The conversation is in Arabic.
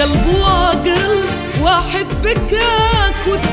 قلب واقل وأحبك كوت